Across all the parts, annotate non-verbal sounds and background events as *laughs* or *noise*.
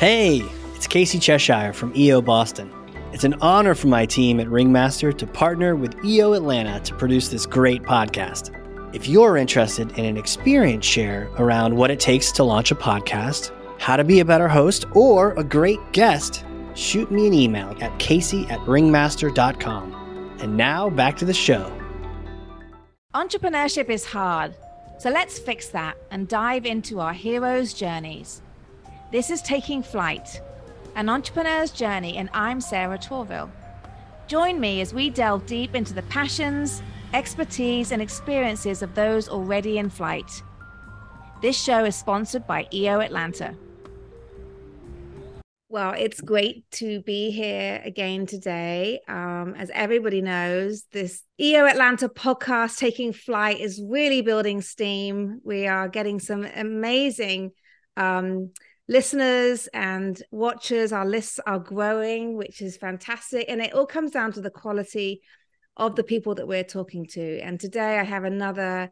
Hey, it's Casey Cheshire from EO Boston. It's an honor for my team at Ringmaster to partner with EO Atlanta to produce this great podcast. If you're interested in an experience share around what it takes to launch a podcast, how to be a better host, or a great guest, shoot me an email at casey at ringmaster.com. And now back to the show. Entrepreneurship is hard, so let's fix that and dive into our heroes' journeys. This is Taking Flight, an entrepreneur's journey, and I'm Sarah Tourville. Join me as we delve deep into the passions, expertise, and experiences of those already in flight. This show is sponsored by EO Atlanta. Well, it's great to be here again today. Um, as everybody knows, this EO Atlanta podcast, Taking Flight, is really building steam. We are getting some amazing um, listeners and watchers. Our lists are growing, which is fantastic. And it all comes down to the quality of the people that we're talking to. And today I have another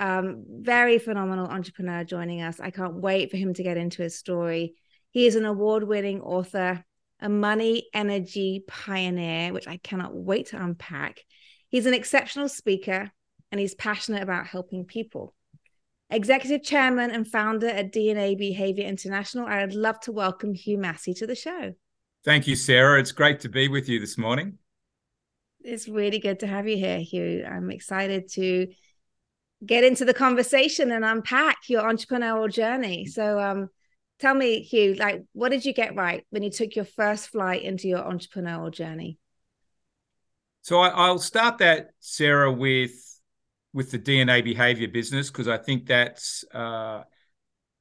um, very phenomenal entrepreneur joining us. I can't wait for him to get into his story. He is an award winning author, a money energy pioneer, which I cannot wait to unpack. He's an exceptional speaker and he's passionate about helping people. Executive Chairman and founder at DNA Behavior International. I'd love to welcome Hugh Massie to the show. Thank you, Sarah. It's great to be with you this morning. It's really good to have you here, Hugh. I'm excited to get into the conversation and unpack your entrepreneurial journey. So, um, tell me, Hugh, like, what did you get right when you took your first flight into your entrepreneurial journey? So, I, will start that, Sarah, with with the DNA behavior business because I think that's uh,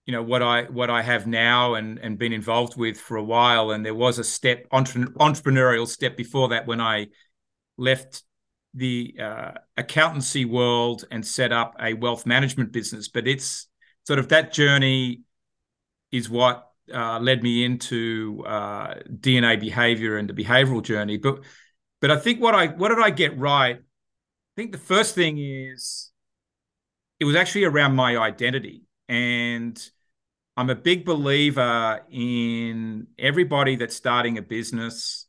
you know what I what I have now and and been involved with for a while. And there was a step entre- entrepreneurial step before that when I left the uh, accountancy world and set up a wealth management business. But it's sort of that journey is what uh, led me into uh, DNA behavior and the behavioral journey. But but I think what I what did I get right think the first thing is it was actually around my identity. And I'm a big believer in everybody that's starting a business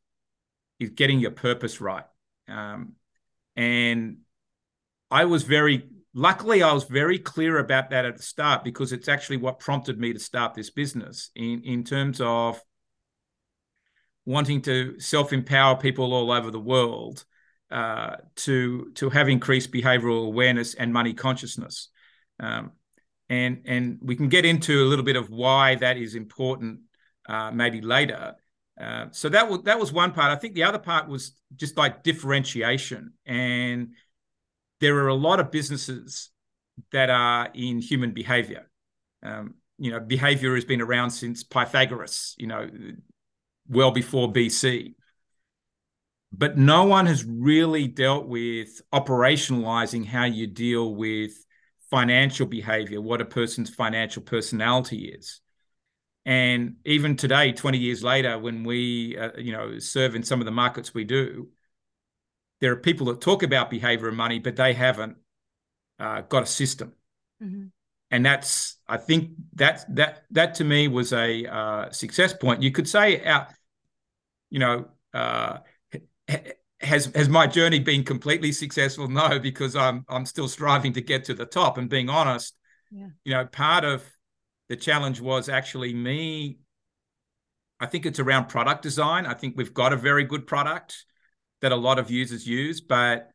is getting your purpose right. Um, and I was very, luckily, I was very clear about that at the start because it's actually what prompted me to start this business in, in terms of wanting to self empower people all over the world uh, to to have increased behavioral awareness and money consciousness. Um, and and we can get into a little bit of why that is important uh, maybe later. Uh, so that was that was one part. I think the other part was just like differentiation, and there are a lot of businesses that are in human behavior. Um, you know, behavior has been around since Pythagoras. You know, well before BC but no one has really dealt with operationalizing how you deal with financial behavior, what a person's financial personality is. And even today, 20 years later, when we, uh, you know, serve in some of the markets we do, there are people that talk about behavior and money, but they haven't uh, got a system. Mm-hmm. And that's, I think that that that to me was a uh, success point. You could say, out, you know, uh, has has my journey been completely successful? No, because I'm I'm still striving to get to the top. And being honest, yeah. you know, part of the challenge was actually me. I think it's around product design. I think we've got a very good product that a lot of users use, but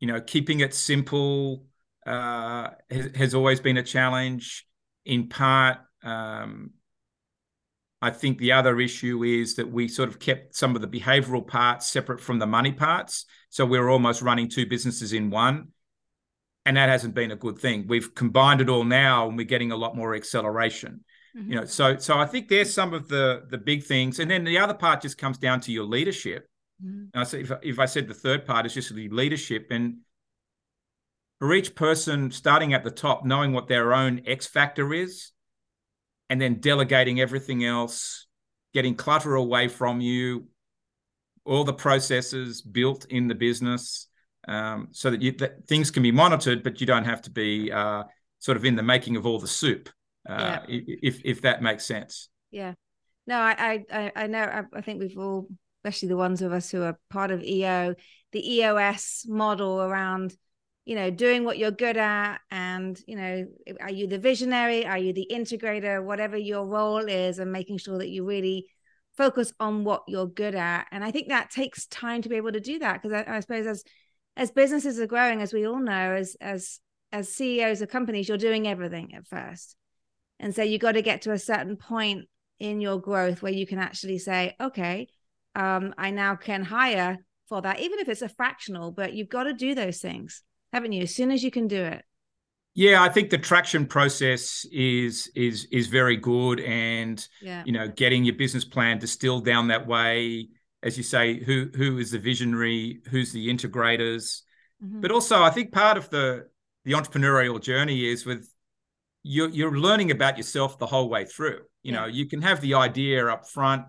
you know, keeping it simple uh, has, has always been a challenge. In part, um, I think the other issue is that we sort of kept some of the behavioral parts separate from the money parts. So we're almost running two businesses in one. And that hasn't been a good thing. We've combined it all now and we're getting a lot more acceleration. Mm-hmm. You know, so so I think there's some of the the big things. And then the other part just comes down to your leadership. Mm-hmm. And I say if, if I said the third part is just the leadership and for each person starting at the top, knowing what their own X factor is, and then delegating everything else, getting clutter away from you, all the processes built in the business um, so that, you, that, things can be monitored, but you don't have to be uh, sort of in the making of all the soup, uh, yeah. if, if that makes sense. Yeah. No, I I I know. I, I think we've all, especially the ones of us who are part of EO, the EOS model around you know doing what you're good at and you know are you the visionary? Are you the integrator? Whatever your role is and making sure that you really focus on what you're good at. And i think that takes time to be able to do that because I, I, suppose as as businesses are growing as we all know as as as ceos of companies you're doing everything at first. And so you got to get to a certain point in your growth where you can actually say okay um, i now can hire for that even if it's a fractional but you've got to do those things haven't you? As soon as you can do it. Yeah, I think the traction process is is is very good, and yeah. you know, getting your business plan distilled down that way, as you say, who who is the visionary, who's the integrators, mm-hmm. but also I think part of the the entrepreneurial journey is with you're you're learning about yourself the whole way through. You yeah. know, you can have the idea up front,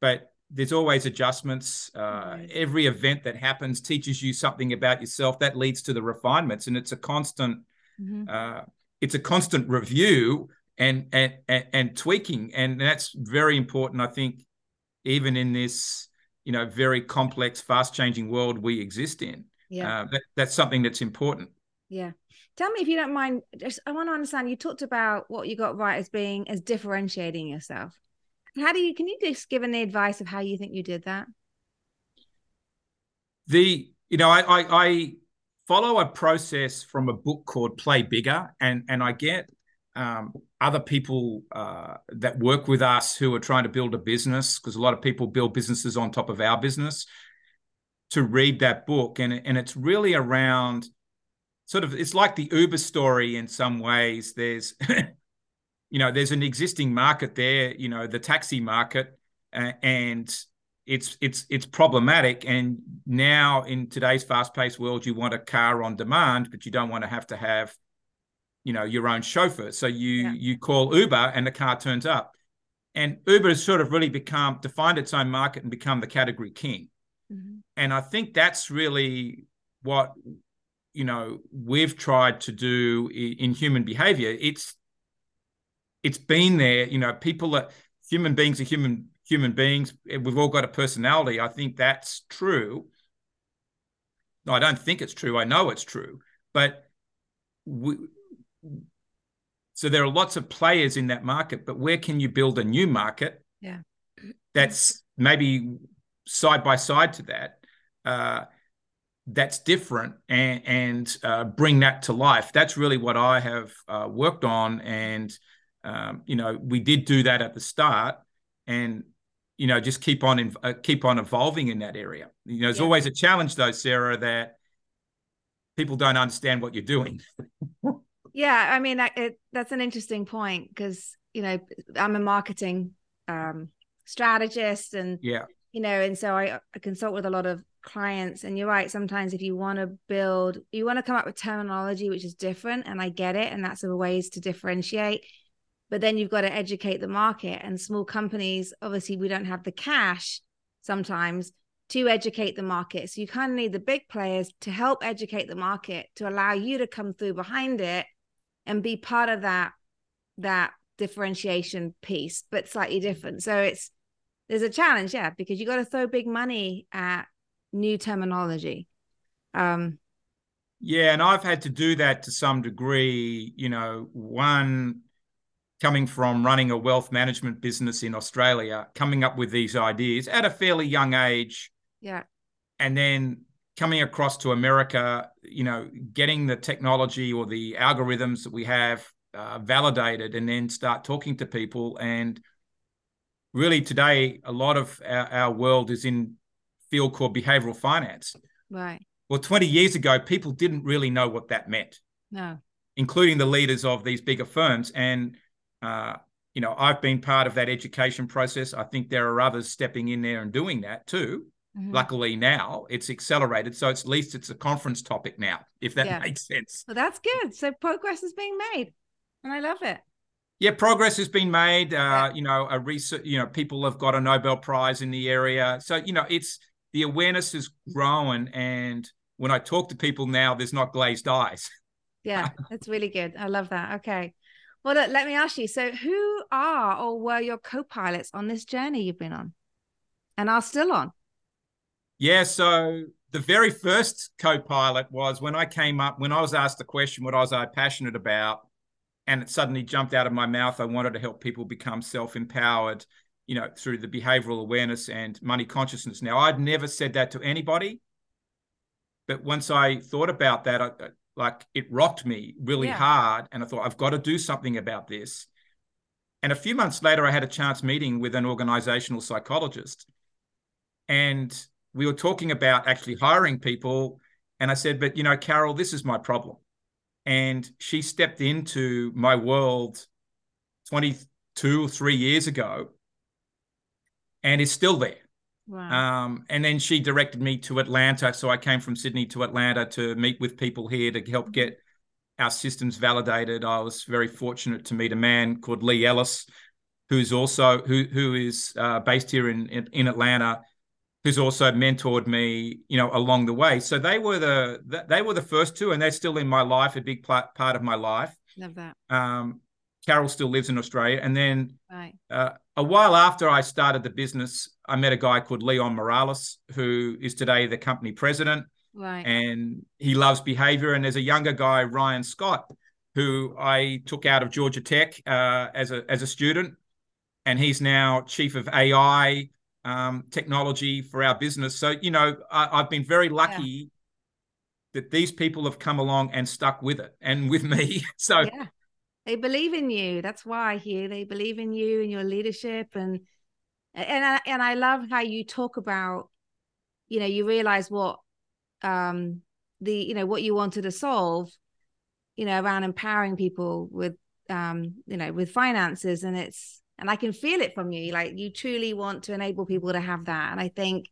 but there's always adjustments. Uh, every event that happens teaches you something about yourself. That leads to the refinements, and it's a constant. Mm-hmm. Uh, it's a constant review and, and and and tweaking, and that's very important. I think, even in this you know very complex, fast changing world we exist in. Yeah, uh, that, that's something that's important. Yeah. Tell me if you don't mind. Just I want to understand. You talked about what you got right as being as differentiating yourself. How do you can you just give any advice of how you think you did that? The you know I I, I follow a process from a book called Play Bigger, and and I get um, other people uh, that work with us who are trying to build a business because a lot of people build businesses on top of our business to read that book and and it's really around sort of it's like the uber story in some ways there's *laughs* you know, there's an existing market there, you know, the taxi market, uh, and it's it's it's problematic. And now in today's fast-paced world, you want a car on demand, but you don't want to have to have, you know, your own chauffeur. So you yeah. you call Uber, and the car turns up. And Uber has sort of really become defined its own market and become the category king. Mm-hmm. And I think that's really what you know we've tried to do in human behavior. It's it's been there. You know, people are human beings are human human beings. We've all got a personality. I think that's true. No, I don't think it's true. I know it's true. But we, so there are lots of players in that market. But where can you build a new market? Yeah, that's maybe side by side to that. Uh, that's different and, and uh, bring that to life. That's really what I have uh, worked on, and um, you know, we did do that at the start, and you know, just keep on uh, keep on evolving in that area. You know, there's yeah. always a challenge though, Sarah, that people don't understand what you're doing. yeah, I mean, it, that's an interesting point because you know I'm a marketing um, strategist, and yeah, you know, and so I, I consult with a lot of clients and you're right sometimes if you want to build you want to come up with terminology which is different and i get it and that's the ways to differentiate but then you've got to educate the market and small companies obviously we don't have the cash sometimes to educate the market. So you kind of need the big players to help educate the market to allow you to come through behind it and be part of that that differentiation piece but slightly different. So it's there's a challenge yeah because you got to throw big money at new terminology. Um yeah and i've had to do that to some degree you know one coming from running a wealth management business in Australia, coming up with these ideas at a fairly young age. Yeah. And then coming across to America, you know, getting the technology or the algorithms that we have uh, validated and then start talking to people. And really today, a lot of our, our world is in field called behavioral finance. Right. Well, 20 years ago, people didn't really know what that meant. No. Including the leaders of these bigger firms. And uh, you know, I've been part of that education process. I think there are others stepping in there and doing that too. Mm-hmm. Luckily now it's accelerated, so it's, at least it's a conference topic now, if that yeah. makes sense. Well, that's good. So progress is being made, and I love it. Yeah, progress has been made. Uh, yeah. You know, a research. You know, people have got a Nobel Prize in the area, so you know, it's the awareness has grown. And when I talk to people now, there's not glazed eyes. yeah, *laughs* that's really good. I love that. Okay. Well, look, let me ask you. So, who are or were your co-pilots on this journey you've been on, and are still on? Yeah. So the very first co-pilot was when I came up when I was asked the question, "What was I passionate about?" and it suddenly jumped out of my mouth. I wanted to help people become self-empowered, you know, through the behavioral awareness and money consciousness. Now, I'd never said that to anybody, but once I thought about that, I, like it rocked me really yeah. hard, and I thought I've got to do something about this. And a few months later, I had a chance meeting with an organizational psychologist, and we were talking about actually hiring people. And I said, but you know, Carol, this is my problem. And she stepped into my world 22 or three years ago and is still there. Wow. Um, and then she directed me to Atlanta. So I came from Sydney to Atlanta to meet with people here to help mm-hmm. get our systems validated. I was very fortunate to meet a man called Lee Ellis, who's also who who is uh, based here in, in, in Atlanta, who's also mentored me, you know, along the way. So they were the they were the first two, and they're still in my life, a big part of my life. Love that. Um, Carol still lives in Australia, and then right. uh, a while after I started the business, I met a guy called Leon Morales, who is today the company president. Right. And he loves behavior. And there's a younger guy, Ryan Scott, who I took out of Georgia Tech uh, as a as a student, and he's now chief of AI um, technology for our business. So, you know, I, have been very lucky yeah. that these people have come along and stuck with it and with me. *laughs* So, yeah. They believe in you. That's why Hugh. They believe in you and your leadership. And, and, I, and I love how you talk about, you know, you realize what, um, the, you know, what you wanted to solve, you know, around empowering people with, um, you know, with finances. And it's, and I can feel it from you. Like you truly want to enable people to have that. And I think,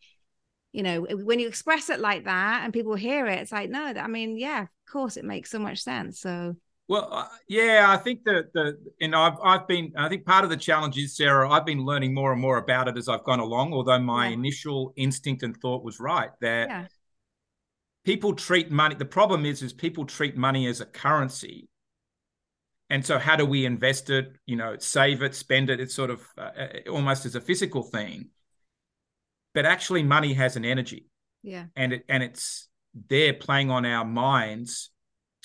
you know, when you express it like that and people hear it, it's like, no, I mean, yeah, of course, it makes so much sense. So. Well, uh, yeah, I think that the and I've I've been I think part of the challenge is Sarah I've been learning more and more about it as I've gone along. Although my yeah. initial instinct and thought was right that yeah. people treat money. The problem is is people treat money as a currency and so how do we invest it you know save it spend it it's sort of uh, uh, almost as a physical thing but actually money has an energy yeah and it and it's there playing on our minds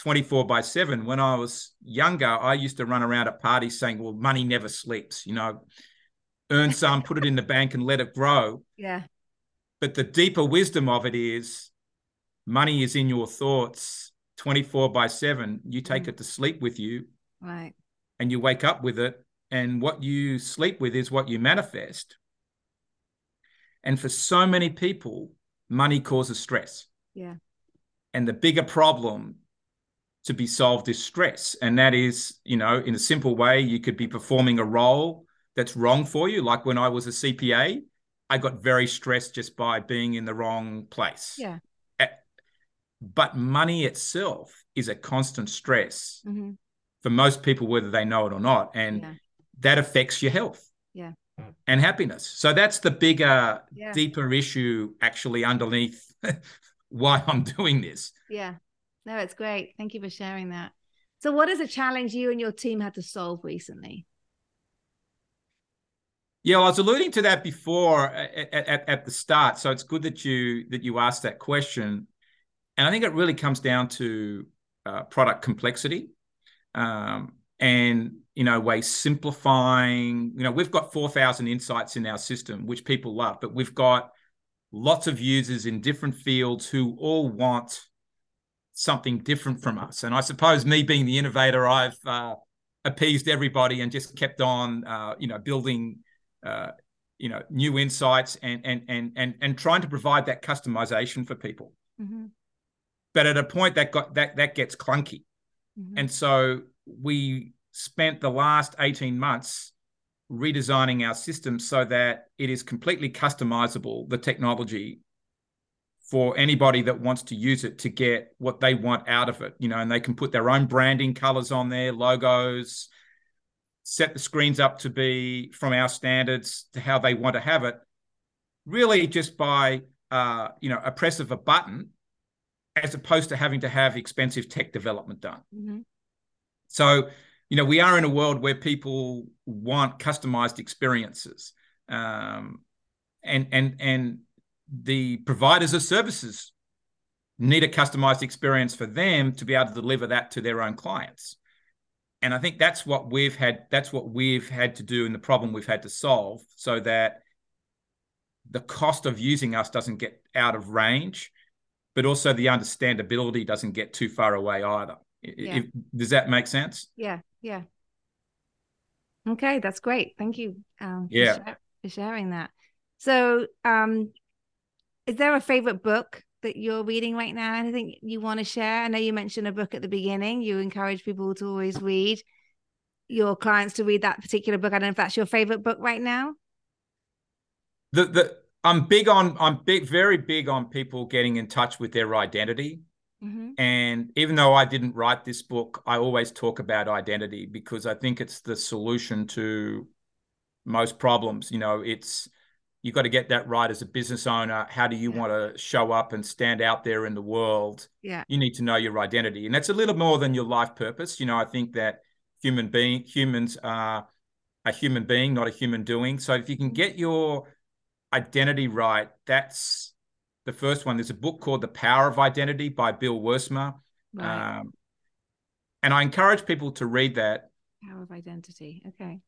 24 by 7 when i was younger i used to run around at parties saying well money never sleeps you know earn some put it in the bank and let it grow yeah but the deeper wisdom of it is money is in your thoughts 24 by 7 you take mm. it to sleep with you Right. And you wake up with it, and what you sleep with is what you manifest. And for so many people, money causes stress. Yeah. And the bigger problem to be solved is stress. And that is, you know, in a simple way, you could be performing a role that's wrong for you. Like when I was a CPA, I got very stressed just by being in the wrong place. Yeah. But money itself is a constant stress. Mm-hmm for most people, whether they know it or not. And yeah. that affects your health. Yeah. And happiness. So that's the bigger, yeah. deeper issue actually underneath *laughs* why I'm doing this. Yeah. No, it's great. Thank you for sharing that. So, what is a challenge you and your team had to solve recently? Yeah, well, I was alluding to that before at, at, at, the start. So it's good that you that you asked that question, and I think it really comes down to uh, product complexity um, and you know way simplifying you know we've got 4000 insights in our system which people love but we've got lots of users in different fields who all want something different from us and i suppose me being the innovator i've uh, appeased everybody and just kept on uh, you know building uh, you know new insights and and and and and trying to provide that customization for people mm-hmm. but at a point that got that that gets clunky Mm-hmm. And so we spent the last 18 months redesigning our system so that it is completely customizable, the technology for anybody that wants to use it to get what they want out of it, you know, and they can put their own branding colors on there, logos, set the screens up to be from our standards to how they want to have it, really just by uh, you know a press of a button as opposed to having to have expensive tech development done. Mm-hmm. So, you know, we are in a world where people want customized experiences. Um, and and and the providers of services need a customized experience for them to be able to deliver that to their own clients. And I think that's what we've had that's what we've had to do and the problem we've had to solve so that the cost of using us doesn't get out of range, but also the understandability doesn't get too far away either. Yeah. If, does that make sense? Yeah, yeah. Okay, that's great. Thank you. Um, yeah, for, for sharing that. So, um, is there a favorite book that you're reading right now? Anything you want to share? I know you mentioned a book at the beginning. You encourage people to always read your clients to read that particular book. I don't know if that's your favorite book right now. The the I'm big on I'm big very big on people getting in touch with their identity. Mm-hmm. And even though I didn't write this book, I always talk about identity because I think it's the solution to most problems. You know, it's you've got to get that right as a business owner. How do you yeah. want to show up and stand out there in the world? Yeah. You need to know your identity. And that's a little more than your life purpose. You know, I think that human being humans are a human being, not a human doing. So if you can get your identity right, that's the first one. There's a book called The Power of Identity by Bill Wiersma. Right. Um, and I encourage people to read that. Power of Identity. Okay.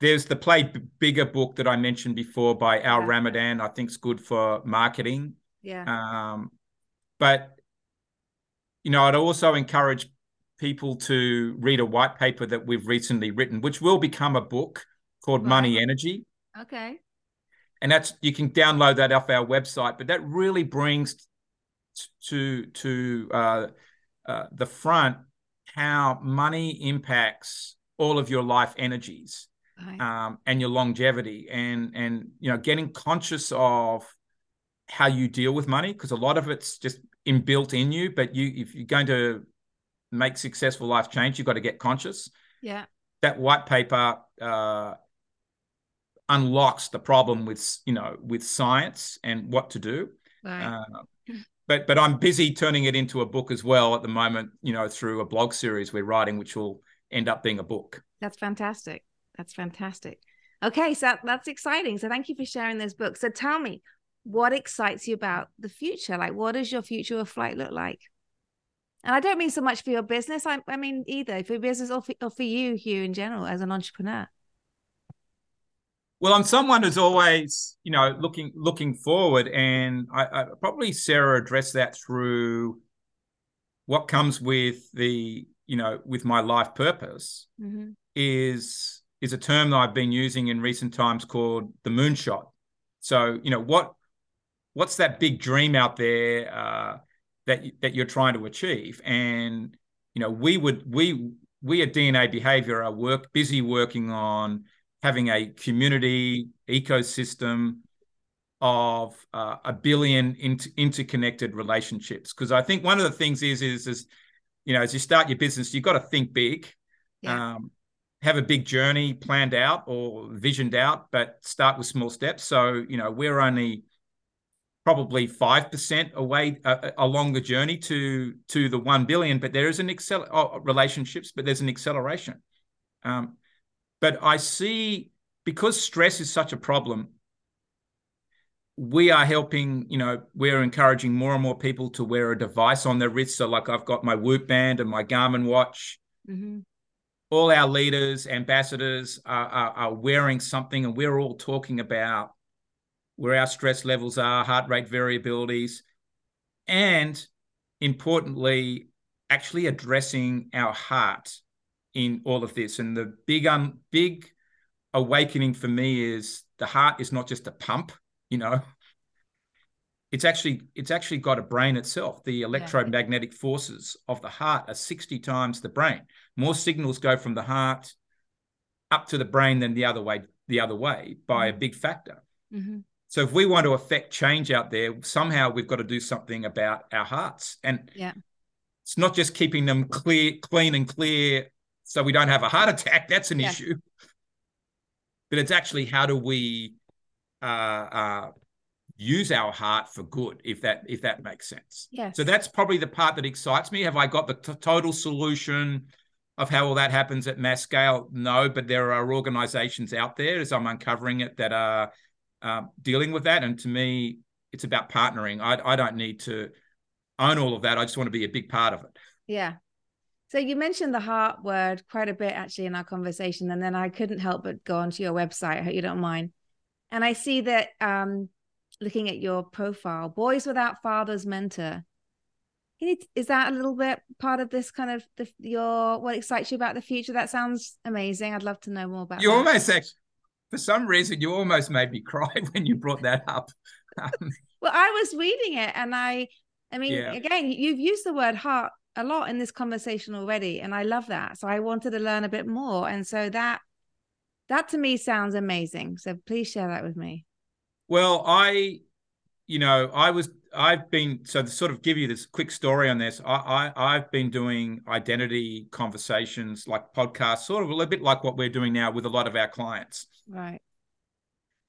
There's the Play Bigger book that I mentioned before by Al yeah. Ramadan. I think it's good for marketing. Yeah. Um, but you know, I'd also encourage people to read a white paper that we've recently written, which will become a book called right. Money Energy. Okay and that's you can download that off our website. But that really brings to to uh, uh, the front how money impacts all of your life energies right. um, and your longevity, and and you know getting conscious of how you deal with money because a lot of it's just inbuilt in you. But you if you're going to make successful life change, you've got to get conscious. Yeah. That white paper uh, unlocks the problem with you know with science and what to do. Right. Uh, but but I'm busy turning it into a book as well at the moment. You know, through a blog series we're writing, which will end up being a book. That's fantastic. That's fantastic. Okay, so that's exciting. So thank you for sharing those books. So tell me, what excites you about the future? Like, what does your future of flight look like? And I don't mean so much for your business. I, I mean either for your business or for, or for you, Hugh, in general, as an entrepreneur. Well, I'm someone who's always, you know, looking looking forward, and I, I probably Sarah addressed that through what comes with the, you know, with my life purpose mm-hmm. is is a term that I've been using in recent times called the moonshot. So, you know, what what's that big dream out there uh, that that you're trying to achieve? And you know, we would we we at DNA Behavior are work busy working on having a community ecosystem of uh, a billion inter- interconnected relationships because i think one of the things is is is you know as you start your business you've got to think big yeah. um, have a big journey planned out or visioned out but start with small steps so you know we're only probably 5% away uh, along the journey to to the 1 billion but there is an accel- oh, relationships but there's an acceleration um, but I see because stress is such a problem, we are helping, you know, we're encouraging more and more people to wear a device on their wrist. So, like I've got my Whoop band and my Garmin watch. Mm-hmm. All our leaders, ambassadors are, are, are wearing something, and we're all talking about where our stress levels are, heart rate variabilities, and importantly, actually addressing our heart in all of this. And the big um big awakening for me is the heart is not just a pump, you know. It's actually it's actually got a brain itself. The electromagnetic yeah. forces of the heart are 60 times the brain. More signals go from the heart up to the brain than the other way the other way by a big factor. Mm-hmm. So if we want to affect change out there, somehow we've got to do something about our hearts. And yeah. it's not just keeping them clear, clean and clear so we don't have a heart *laughs* attack. That's an yeah. issue. But it's actually how do we uh, uh, use our heart for good, if that if that makes sense. Yeah. So that's probably the part that excites me. Have I got the t- total solution? Of how all that happens at mass scale, no, but there are organizations out there as I'm uncovering it that are uh, dealing with that. And to me, it's about partnering. I, I don't need to own all of that. I just want to be a big part of it. Yeah. So you mentioned the heart word quite a bit actually in our conversation, and then I couldn't help but go onto your website. I hope you don't mind. And I see that um, looking at your profile, Boys Without Fathers Mentor. Is that a little bit part of this kind of the, your what excites you about the future? That sounds amazing. I'd love to know more about. You that. almost actually, for some reason, you almost made me *laughs* cry when you brought that up. Um, well, I was reading it, and I, I mean, yeah. again, you've used the word heart a lot in this conversation already, and I love that. So I wanted to learn a bit more, and so that, that to me sounds amazing. So please share that with me. Well, I, you know, I was I've been so to sort of give you this quick story on this. I, I have been doing identity conversations like podcasts, sort of a little bit like what we're doing now with a lot of our clients. Right.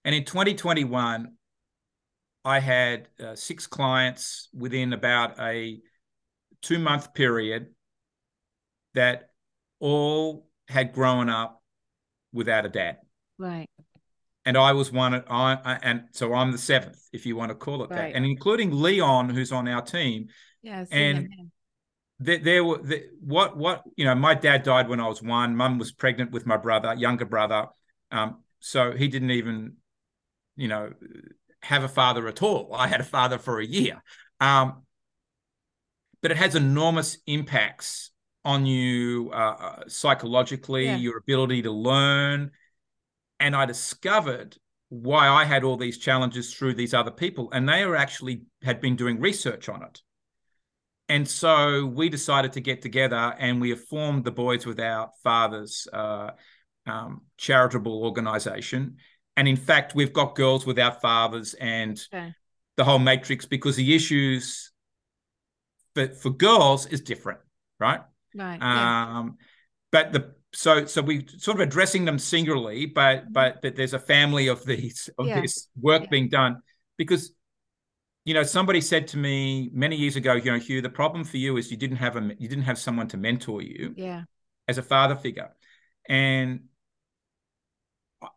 And in 2021, I had uh, six clients within about a two month period that all had grown up without a dad. Right and I was one. At I and so I'm the seventh, if you want to call it right. that, and including Leon, who's on our team. Yeah, and there, there were the, what what you know. My dad died when I was one. Mum was pregnant with my brother, younger brother. Um, so he didn't even, you know, have a father at all. I had a father for a year. Um, but it has enormous impacts on you uh, uh psychologically, yeah. your ability to learn, and I discovered why I had all these challenges through these other people. And they are actually had been doing research on it. And so we decided to get together and we have formed the Boys Without Fathers uh, um, charitable organization. And in fact, we've got Girls Without Fathers and okay. the whole matrix because the issues for, for girls is different, right? Right. Um, yeah. But the so so we sort of addressing them singularly, but mm-hmm. but but there's a family of these of yeah. this work yeah. being done because you know somebody said to me many years ago, you know, Hugh, the problem for you is you didn't have a you didn't have someone to mentor you, yeah, as a father figure, and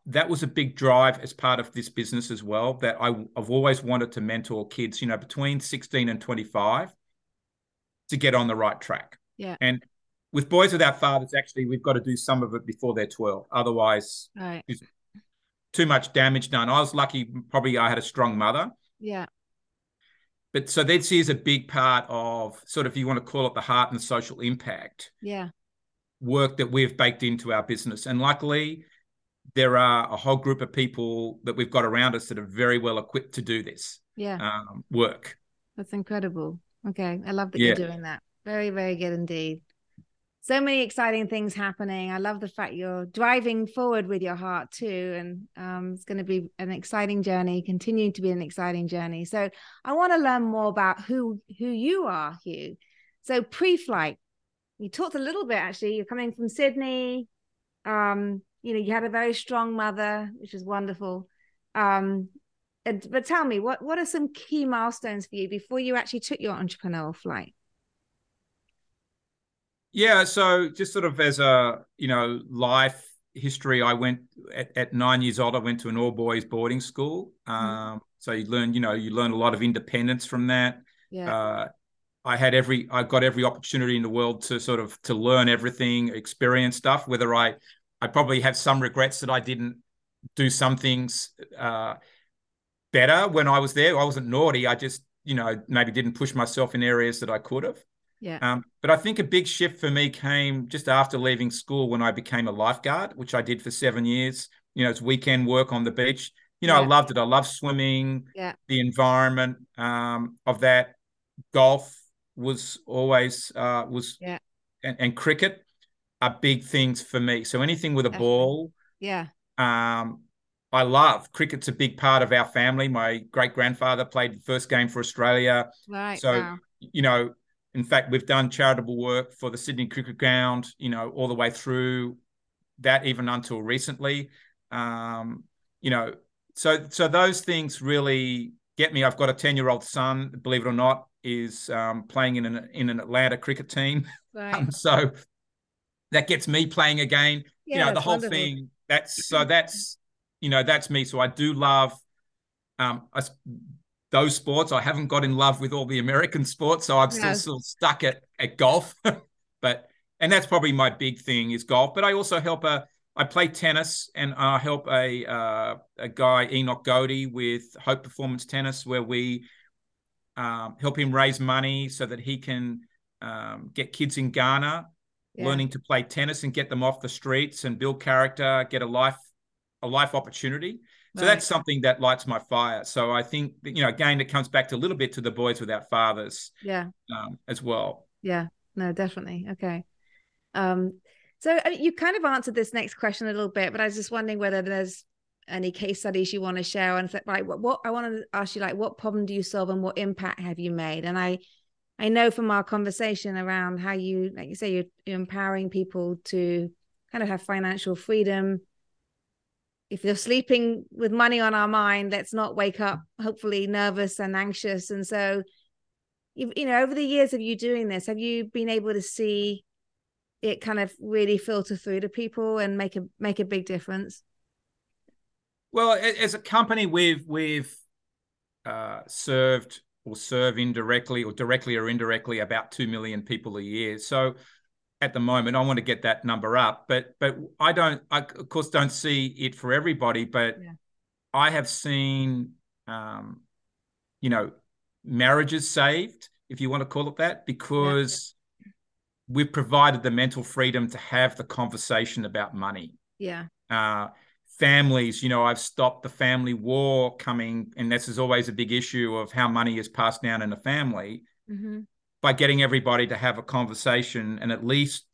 that was a big drive as part of this business as well. That I, I've always wanted to mentor kids, you know, between 16 and 25 to get on the right track. Yeah. And with boys without fathers, actually, we've got to do some of it before they're 12. Otherwise, right. too much damage done. I was lucky, probably I had a strong mother. Yeah. But so this is a big part of sort of, if you want to call it the heart and social impact. Yeah. Work that we've baked into our business. And luckily, there are a whole group of people that we've got around us that are very well equipped to do this yeah. Um, work. That's incredible. Okay. I love that yeah. you're doing that. Very, very good indeed so many exciting things happening. I love the fact you're driving forward with your heart too. And um, it's going to be an exciting journey, continuing to be an exciting journey. So I want to learn more about who who you are, Hugh. So pre-flight, you talked a little bit actually. You're coming from Sydney. Um, you know, you had a very strong mother, which is wonderful. Um, but tell me, what what are some key milestones for you before you actually took your entrepreneurial flight? Yeah, so just sort of as a you know life history, I went at, at nine years old. I went to an all boys boarding school. Mm-hmm. Um, mm. So you learn, you know, you learn a lot of independence from that. Yeah. Uh, I had every, I got every opportunity in the world to sort of to learn everything, experience stuff. Whether I, I probably have some regrets that I didn't do some things uh, better when I was there. I wasn't naughty. I just, you know, maybe didn't push myself in areas that I could have. Yeah. Um, but I think a big shift for me came just after leaving school when I became a lifeguard, which I did for seven years. You know, it's weekend work on the beach. You know, yeah. I loved it. I love swimming. Yeah. The environment um, of that. Golf was always uh, was yeah. And, and, cricket are big things for me. So anything with a Definitely. ball. Yeah. Um, I love cricket's a big part of our family. My great grandfather played the first game for Australia. Right. So wow. you know, in fact, we've done charitable work for the Sydney Cricket Ground, you know, all the way through that, even until recently. Um, you know, so so those things really get me. I've got a ten year old son, believe it or not, is um, playing in an in an Atlanta cricket team. Right. Um, *laughs* so that gets me playing again. Yeah, you know, the whole wonderful. thing. That's so that's you know that's me. So I do love um I, those sports. I haven't got in love with all the American sports, so I'm still still stuck at at golf. *laughs* but and that's probably my big thing is golf. But I also help a I play tennis and I help a uh, a guy Enoch Godey with Hope Performance Tennis, where we um, help him raise money so that he can um, get kids in Ghana Yeah. learning to play tennis and get them off the streets and build character, get a life a life opportunity. So Right. that's something that lights my fire. So I think you know again it comes back to a little bit to the boys without fathers Yeah. um, as well. Yeah, no, definitely. Okay. Um, so I mean, you kind of answered this next question a little bit, but I was just wondering whether there's any case studies you want to share and like what, what I want to ask you like what problem do you solve and what impact have you made? And I I know from our conversation around how you like you say you're, you're empowering people to kind of have financial freedom. If you're sleeping with money on our mind, let's not wake up hopefully nervous and anxious. And so you, know over the years of you doing this have you been able to see it kind of really filter through to people and make a make a big difference Well, as a company, we've we've uh, served or serve indirectly or directly or indirectly about two million people a year. So at the moment, I want to get that number up, but but I don't. I of course don't see it for everybody, but Yeah. I have seen, um, you know, marriages saved, if you want to call it that, because we've provided the mental freedom to have the conversation about money yeah uh, families. You know, I've stopped the family war coming, and this is always a big issue of how money is passed down in a family mm-hmm. By getting everybody to have a conversation and at least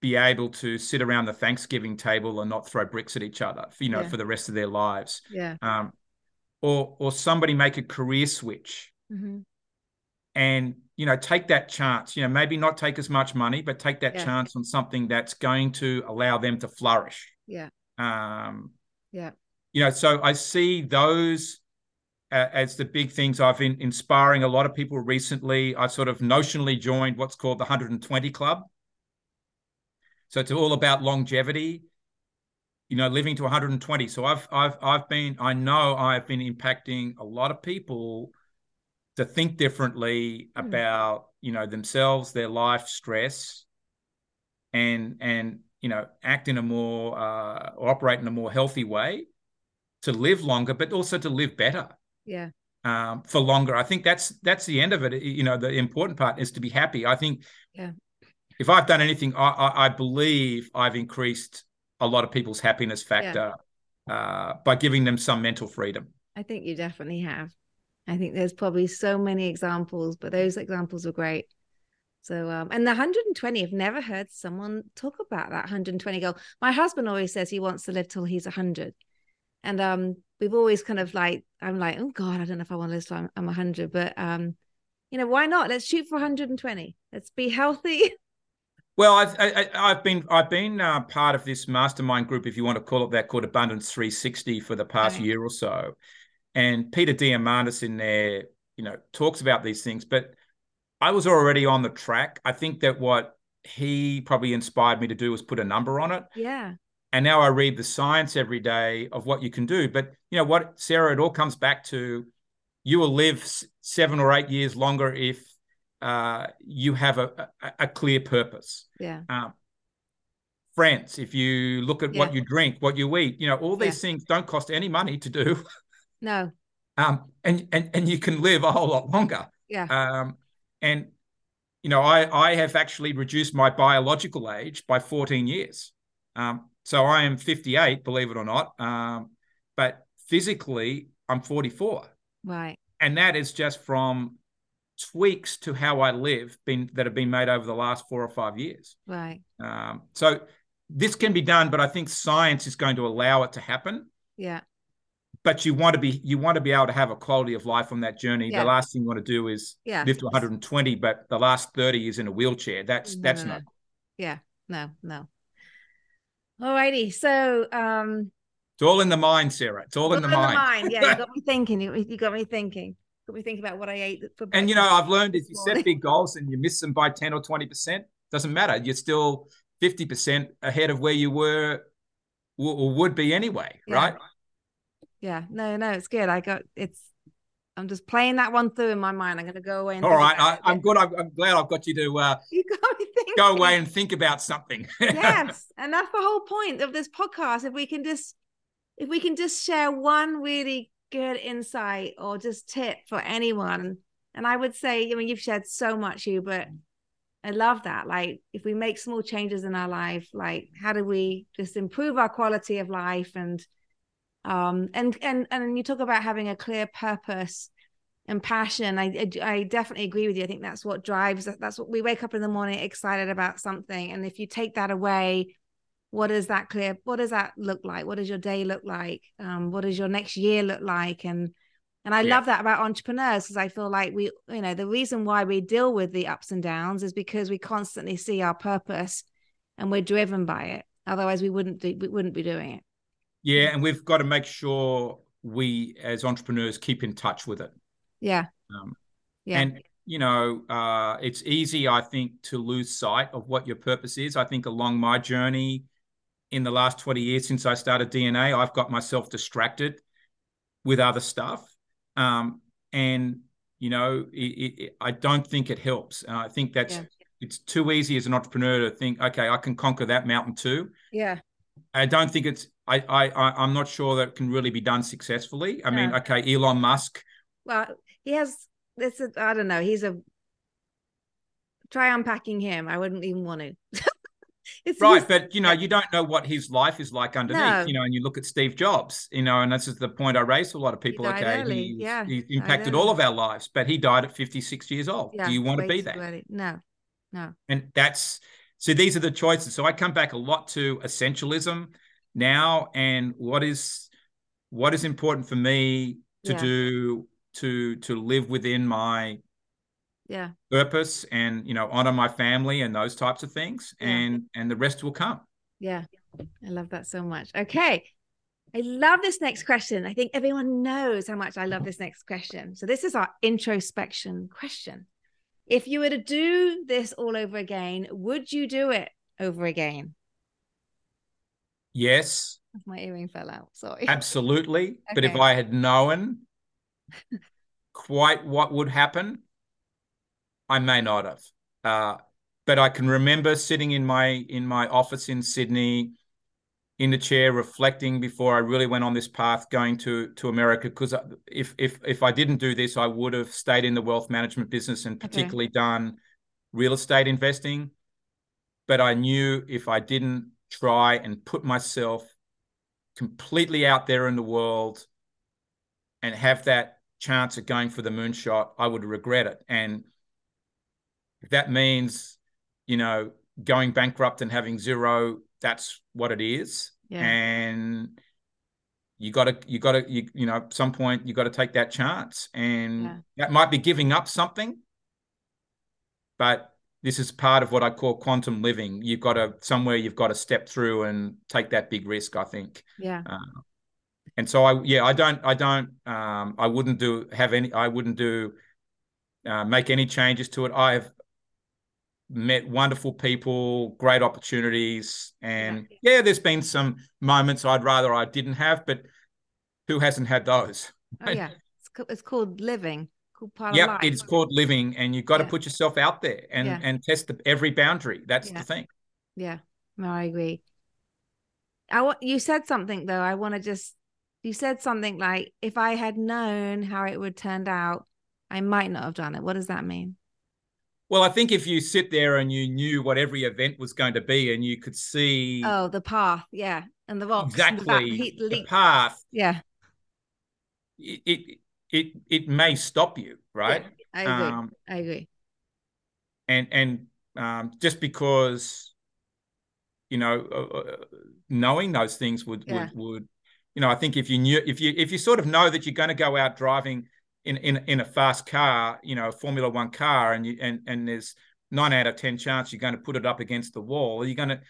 be able to sit around the Thanksgiving table and not throw bricks at each other, you know, Yeah. for the rest of their lives. yeah Um, or or somebody make a career switch mm-hmm. and you know take that chance you know maybe not take as much money but take that Yeah. chance on something that's going to allow them to flourish yeah um yeah you know so i see those as the big things i've been inspiring a lot of people recently i've sort of notionally joined what's called the 120 club. So it's all about longevity you know living to 120 so i've i've i've been i know i've been impacting a lot of people to think differently Hmm. about you know themselves their life stress and and you know act in a more uh, or operate in a more healthy way to live longer but also to live better yeah. Um, for longer. I think that's that's the end of it. You know the important part is to be happy. I think Yeah. if i've done anything i i, I believe i've increased a lot of people's happiness factor uh, by giving them some mental freedom. I think you definitely have. I think there's probably so many examples but those examples are great. So um and the 120 i've never heard someone talk about that 120 goal. My husband always says he wants to live till he's 100 and um we've always kind of like i'm like oh god i don't know if i want to live till i'm, I'm 100 but um you know why not let's shoot for 120 let's be healthy *laughs* Well, I've I, I've been I've been uh, part of this mastermind group, if you want to call it that, called Abundance 360 for the past Right. year or so, and Peter Diamandis in there, you know, talks about these things. But I was already on the track. I think that what he probably inspired me to do was put a number on it, yeah and now I read the science every day of what you can do. But you know what, Sarah, it all comes back to you will live seven or eight years longer if uh, you have a, a, a clear purpose yeah um, friends, if you look at what you drink, what you eat, you know, all these things don't cost any money to do. *laughs* no Um, and, and, and you can live a whole lot longer. yeah Um, and, you know, I, I have actually reduced my biological age by 14 years. Um, so I am 58, believe it or not. Um, but physically, I'm 44. right And that is just from tweaks to how I live been that have been made over the last four or five years. right Um, so this can be done, but I think science is going to allow it to happen. yeah But you want to be you want to be able to have a quality of life on that journey. Yeah. The last thing you want to do is yeah live to 120, but the last 30 is in a wheelchair. That's No, that's no, not. no. yeah no no Alrighty, so um It's all in the mind, Sarah. It's all in the mind. Yeah, you got me *laughs* thinking. You, got me thinking. Got me thinking about what I ate for And you know, I've learned if you set big goals and you miss them by 10 or 20 percent, doesn't matter. You're still 50% ahead of where you were or would be anyway, Yeah. right? Yeah. No, no, it's good. I got it's. I'm just playing that one through in my mind. I'm going to go away and. All about I, I'm good. I'm, I'm glad I've got you to uh, *laughs* You got me thinking. go away and think about something. *laughs* yes, and that's the whole point of this podcast. If we can just, if we can just share one really good insight or just tip for anyone, and I would say, I mean, you've shared so much, you, but I love that. Like, if we make small changes in our life, like, how do we just improve our quality of life and, um, and and and you talk about having a clear purpose and passion. I, I I definitely agree with you. I think that's what drives. That's what we wake up in the morning excited about something, and if you take that away, what does that clear? What does that look like? What does your day look like? Um, what does your next year look like? And and I Yeah. love that about entrepreneurs because I feel like we, you know, the reason why we deal with the ups and downs is because we constantly see our purpose and we're driven by it. Otherwise, we wouldn't do, we wouldn't be doing it. Yeah, and we've got to make sure we, as entrepreneurs, keep in touch with it. Yeah. Um, Yeah. And you know, uh, it's easy, I think, to lose sight of what your purpose is. I think along my journey in the last 20 years since I started DNA, I've got myself distracted with other stuff. Um, and, you know, it, it, I don't think it helps. And I think that's, Yeah. it's too easy as an entrepreneur to think, okay, I can conquer that mountain too. yeah. I don't think it's, I, I, I'm not sure that it can really be done successfully. I mean, okay, Elon Musk, Well, he has this. Is, I don't know. He's a try unpacking him. I wouldn't even want to. *laughs* it's Right, but you know, you don't know what his life is like underneath. No. You know, and you look at Steve Jobs, you know, and this is the point I raised to a lot of people. died okay, he's, yeah, died impacted all of our lives, but he died at 56 years old. yeah, Do you want to be that? early. No, no. And that's so these are the choices. So I come back a lot to essentialism now and what is what is important for me to Yeah. do to to live within my Yeah, purpose and you know honor my family and those types of things Yeah. and and the rest will come. yeah. I love that so much. Okay. I love this next question. I think everyone knows how much I love this next question. So, this is our introspection question. If you were to do this all over again, would you do it over again? Yes, My earring fell out. Sorry. Absolutely. *laughs* But if I had known quite what would happen, I may not have. Uh, but I can remember sitting in my in my office in Sydney, in the chair, reflecting before I really went on this path, going to to America. Because if if if I didn't do this, I would have stayed in the wealth management business and particularly done real estate investing. But I knew if I didn't try and put myself completely out there in the world and have that chance of going for the moonshot, I would regret it. And if that means, you know, going bankrupt and having zero, that's what it is. Yeah. And you got to, you got to, you, you know, at some point you got to take that chance. And Yeah. that might be giving up something, but this is part of what I call quantum living. You've got to, somewhere you've got to step through and take that big risk, I think Yeah. Uh, and so I yeah I don't I don't um I wouldn't do have any I wouldn't do uh, make any changes to it. I've met wonderful people, great opportunities, and yeah, there's been some moments I'd rather I didn't have, but who hasn't had those? Oh, yeah. It's, ca- it's called living, called part of Yep, life. it's called living, and you've got to put yourself out there and Yeah. and test the, every boundary. That's Yeah. the thing. Yeah, no, I agree. I want you said something though. I want to just you said something like if I had known how it would turned out, I might not have done it. What does that mean? Well, I think if you sit there and you knew what every event was going to be, and you could see Oh, the path, yeah, and the rocks, and the back- exactly the path, Yeah, it, it it it may stop you, right? I agree. Um, I agree. and and um, just because you know uh, uh, knowing those things would Yeah. would would you know I think if you knew if you if you sort of know that you're going to go out driving in in in a fast car, you know, a Formula One car, and you and and there's nine out of ten chance you're going to put it up against the wall. Are you going to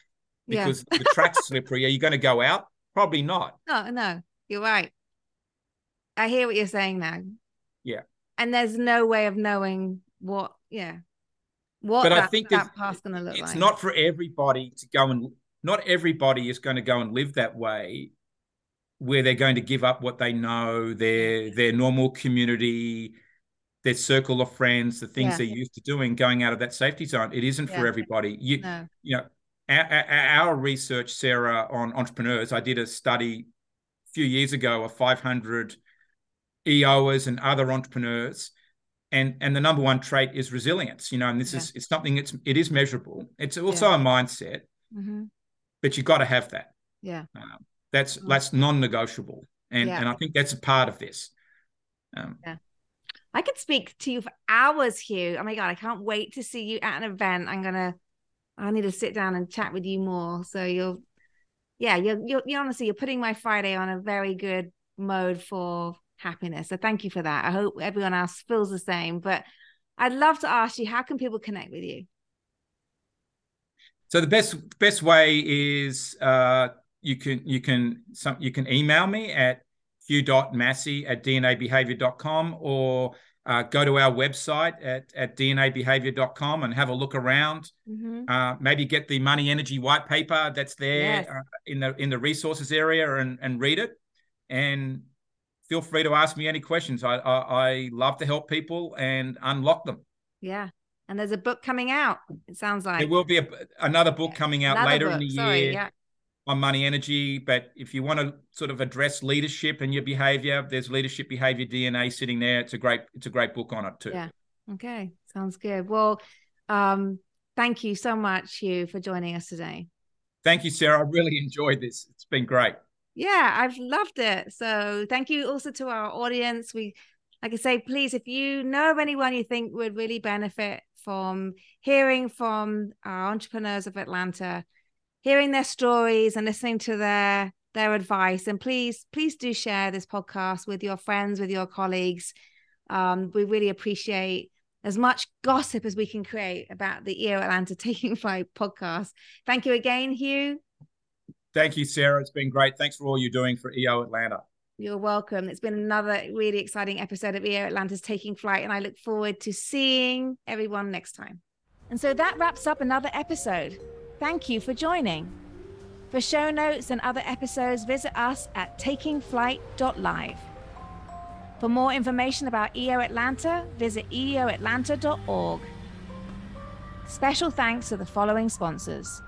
Yeah. because the *laughs* track's slippery? Are you going to go out? Probably not. No, no, you're right. I hear what you're saying now. Yeah. And there's no way of knowing what, yeah. what but that, I think that path's going to look it's like. not for everybody to go and not everybody is going to go and live that way where they're going to give up what they know, their their normal community, their circle of friends, the things Yeah. they're used to doing, going out of that safety zone. It isn't for everybody. You no. you know, our, our, research, Sarah, on entrepreneurs. I did a study a few years ago of 500 EOers and other entrepreneurs, and and the number one trait is resilience. You know, and this Yeah. is it's something it's it is measurable. It's also Yeah. a mindset, hmm but you've got to have that. Yeah. Um, that's Mm. that's non-negotiable, and Yeah. and I think that's a part of this. Um, I could speak to you for hours, Hugh. Oh my god, I can't wait to see you at an event. I'm gonna, I need to sit down and chat with you more. So you'll, yeah, you're, you're, you honestly, you're putting my Friday on a very good mode for happiness. So thank you for that. I hope everyone else feels the same. But I'd love to ask you, how can people connect with you? So the best best way is uh, you can you can some you can email me at hugh.massie at dnabehavior.com or uh, go to our website at, at dnabehavior.com and have a look around. Mhm. Uh, maybe get the money energy white paper that's there Yes. uh, in the in the resources area and and read it. And feel free to ask me any questions. I I, I love to help people and unlock them. Yeah. And there's a book coming out. It sounds like There will be a, another book coming out Another later in the Sorry, year yeah. On money energy. But if you want to sort of address leadership and your behavior, there's leadership behavior DNA sitting there. It's a great it's a great book on it too. Yeah. Okay. Sounds good. Well, um, thank you so much, Hugh, for joining us today. Thank you, Sarah. I really enjoyed this. It's been great. Yeah, I've loved it. So thank you also to our audience. We, like I say, please, if you know of anyone you think would really benefit from hearing from our entrepreneurs of Atlanta, hearing their stories and listening to their their advice, and please, please do share this podcast with your friends, with your colleagues. Um, we really appreciate as much gossip as we can create about the EO Atlanta *laughs* Taking Flight podcast. Thank you again, Hugh. Thank you, Sarah. It's been great. Thanks for all you're doing for EO Atlanta. You're welcome. It's been another really exciting episode of EO Atlanta's Taking Flight, and I look forward to seeing everyone next time. And so that wraps up another episode. Thank you for joining. For show notes and other episodes, visit us at takingflight.live. For more information about EO Atlanta, visit eoatlanta.org. Special thanks to the following sponsors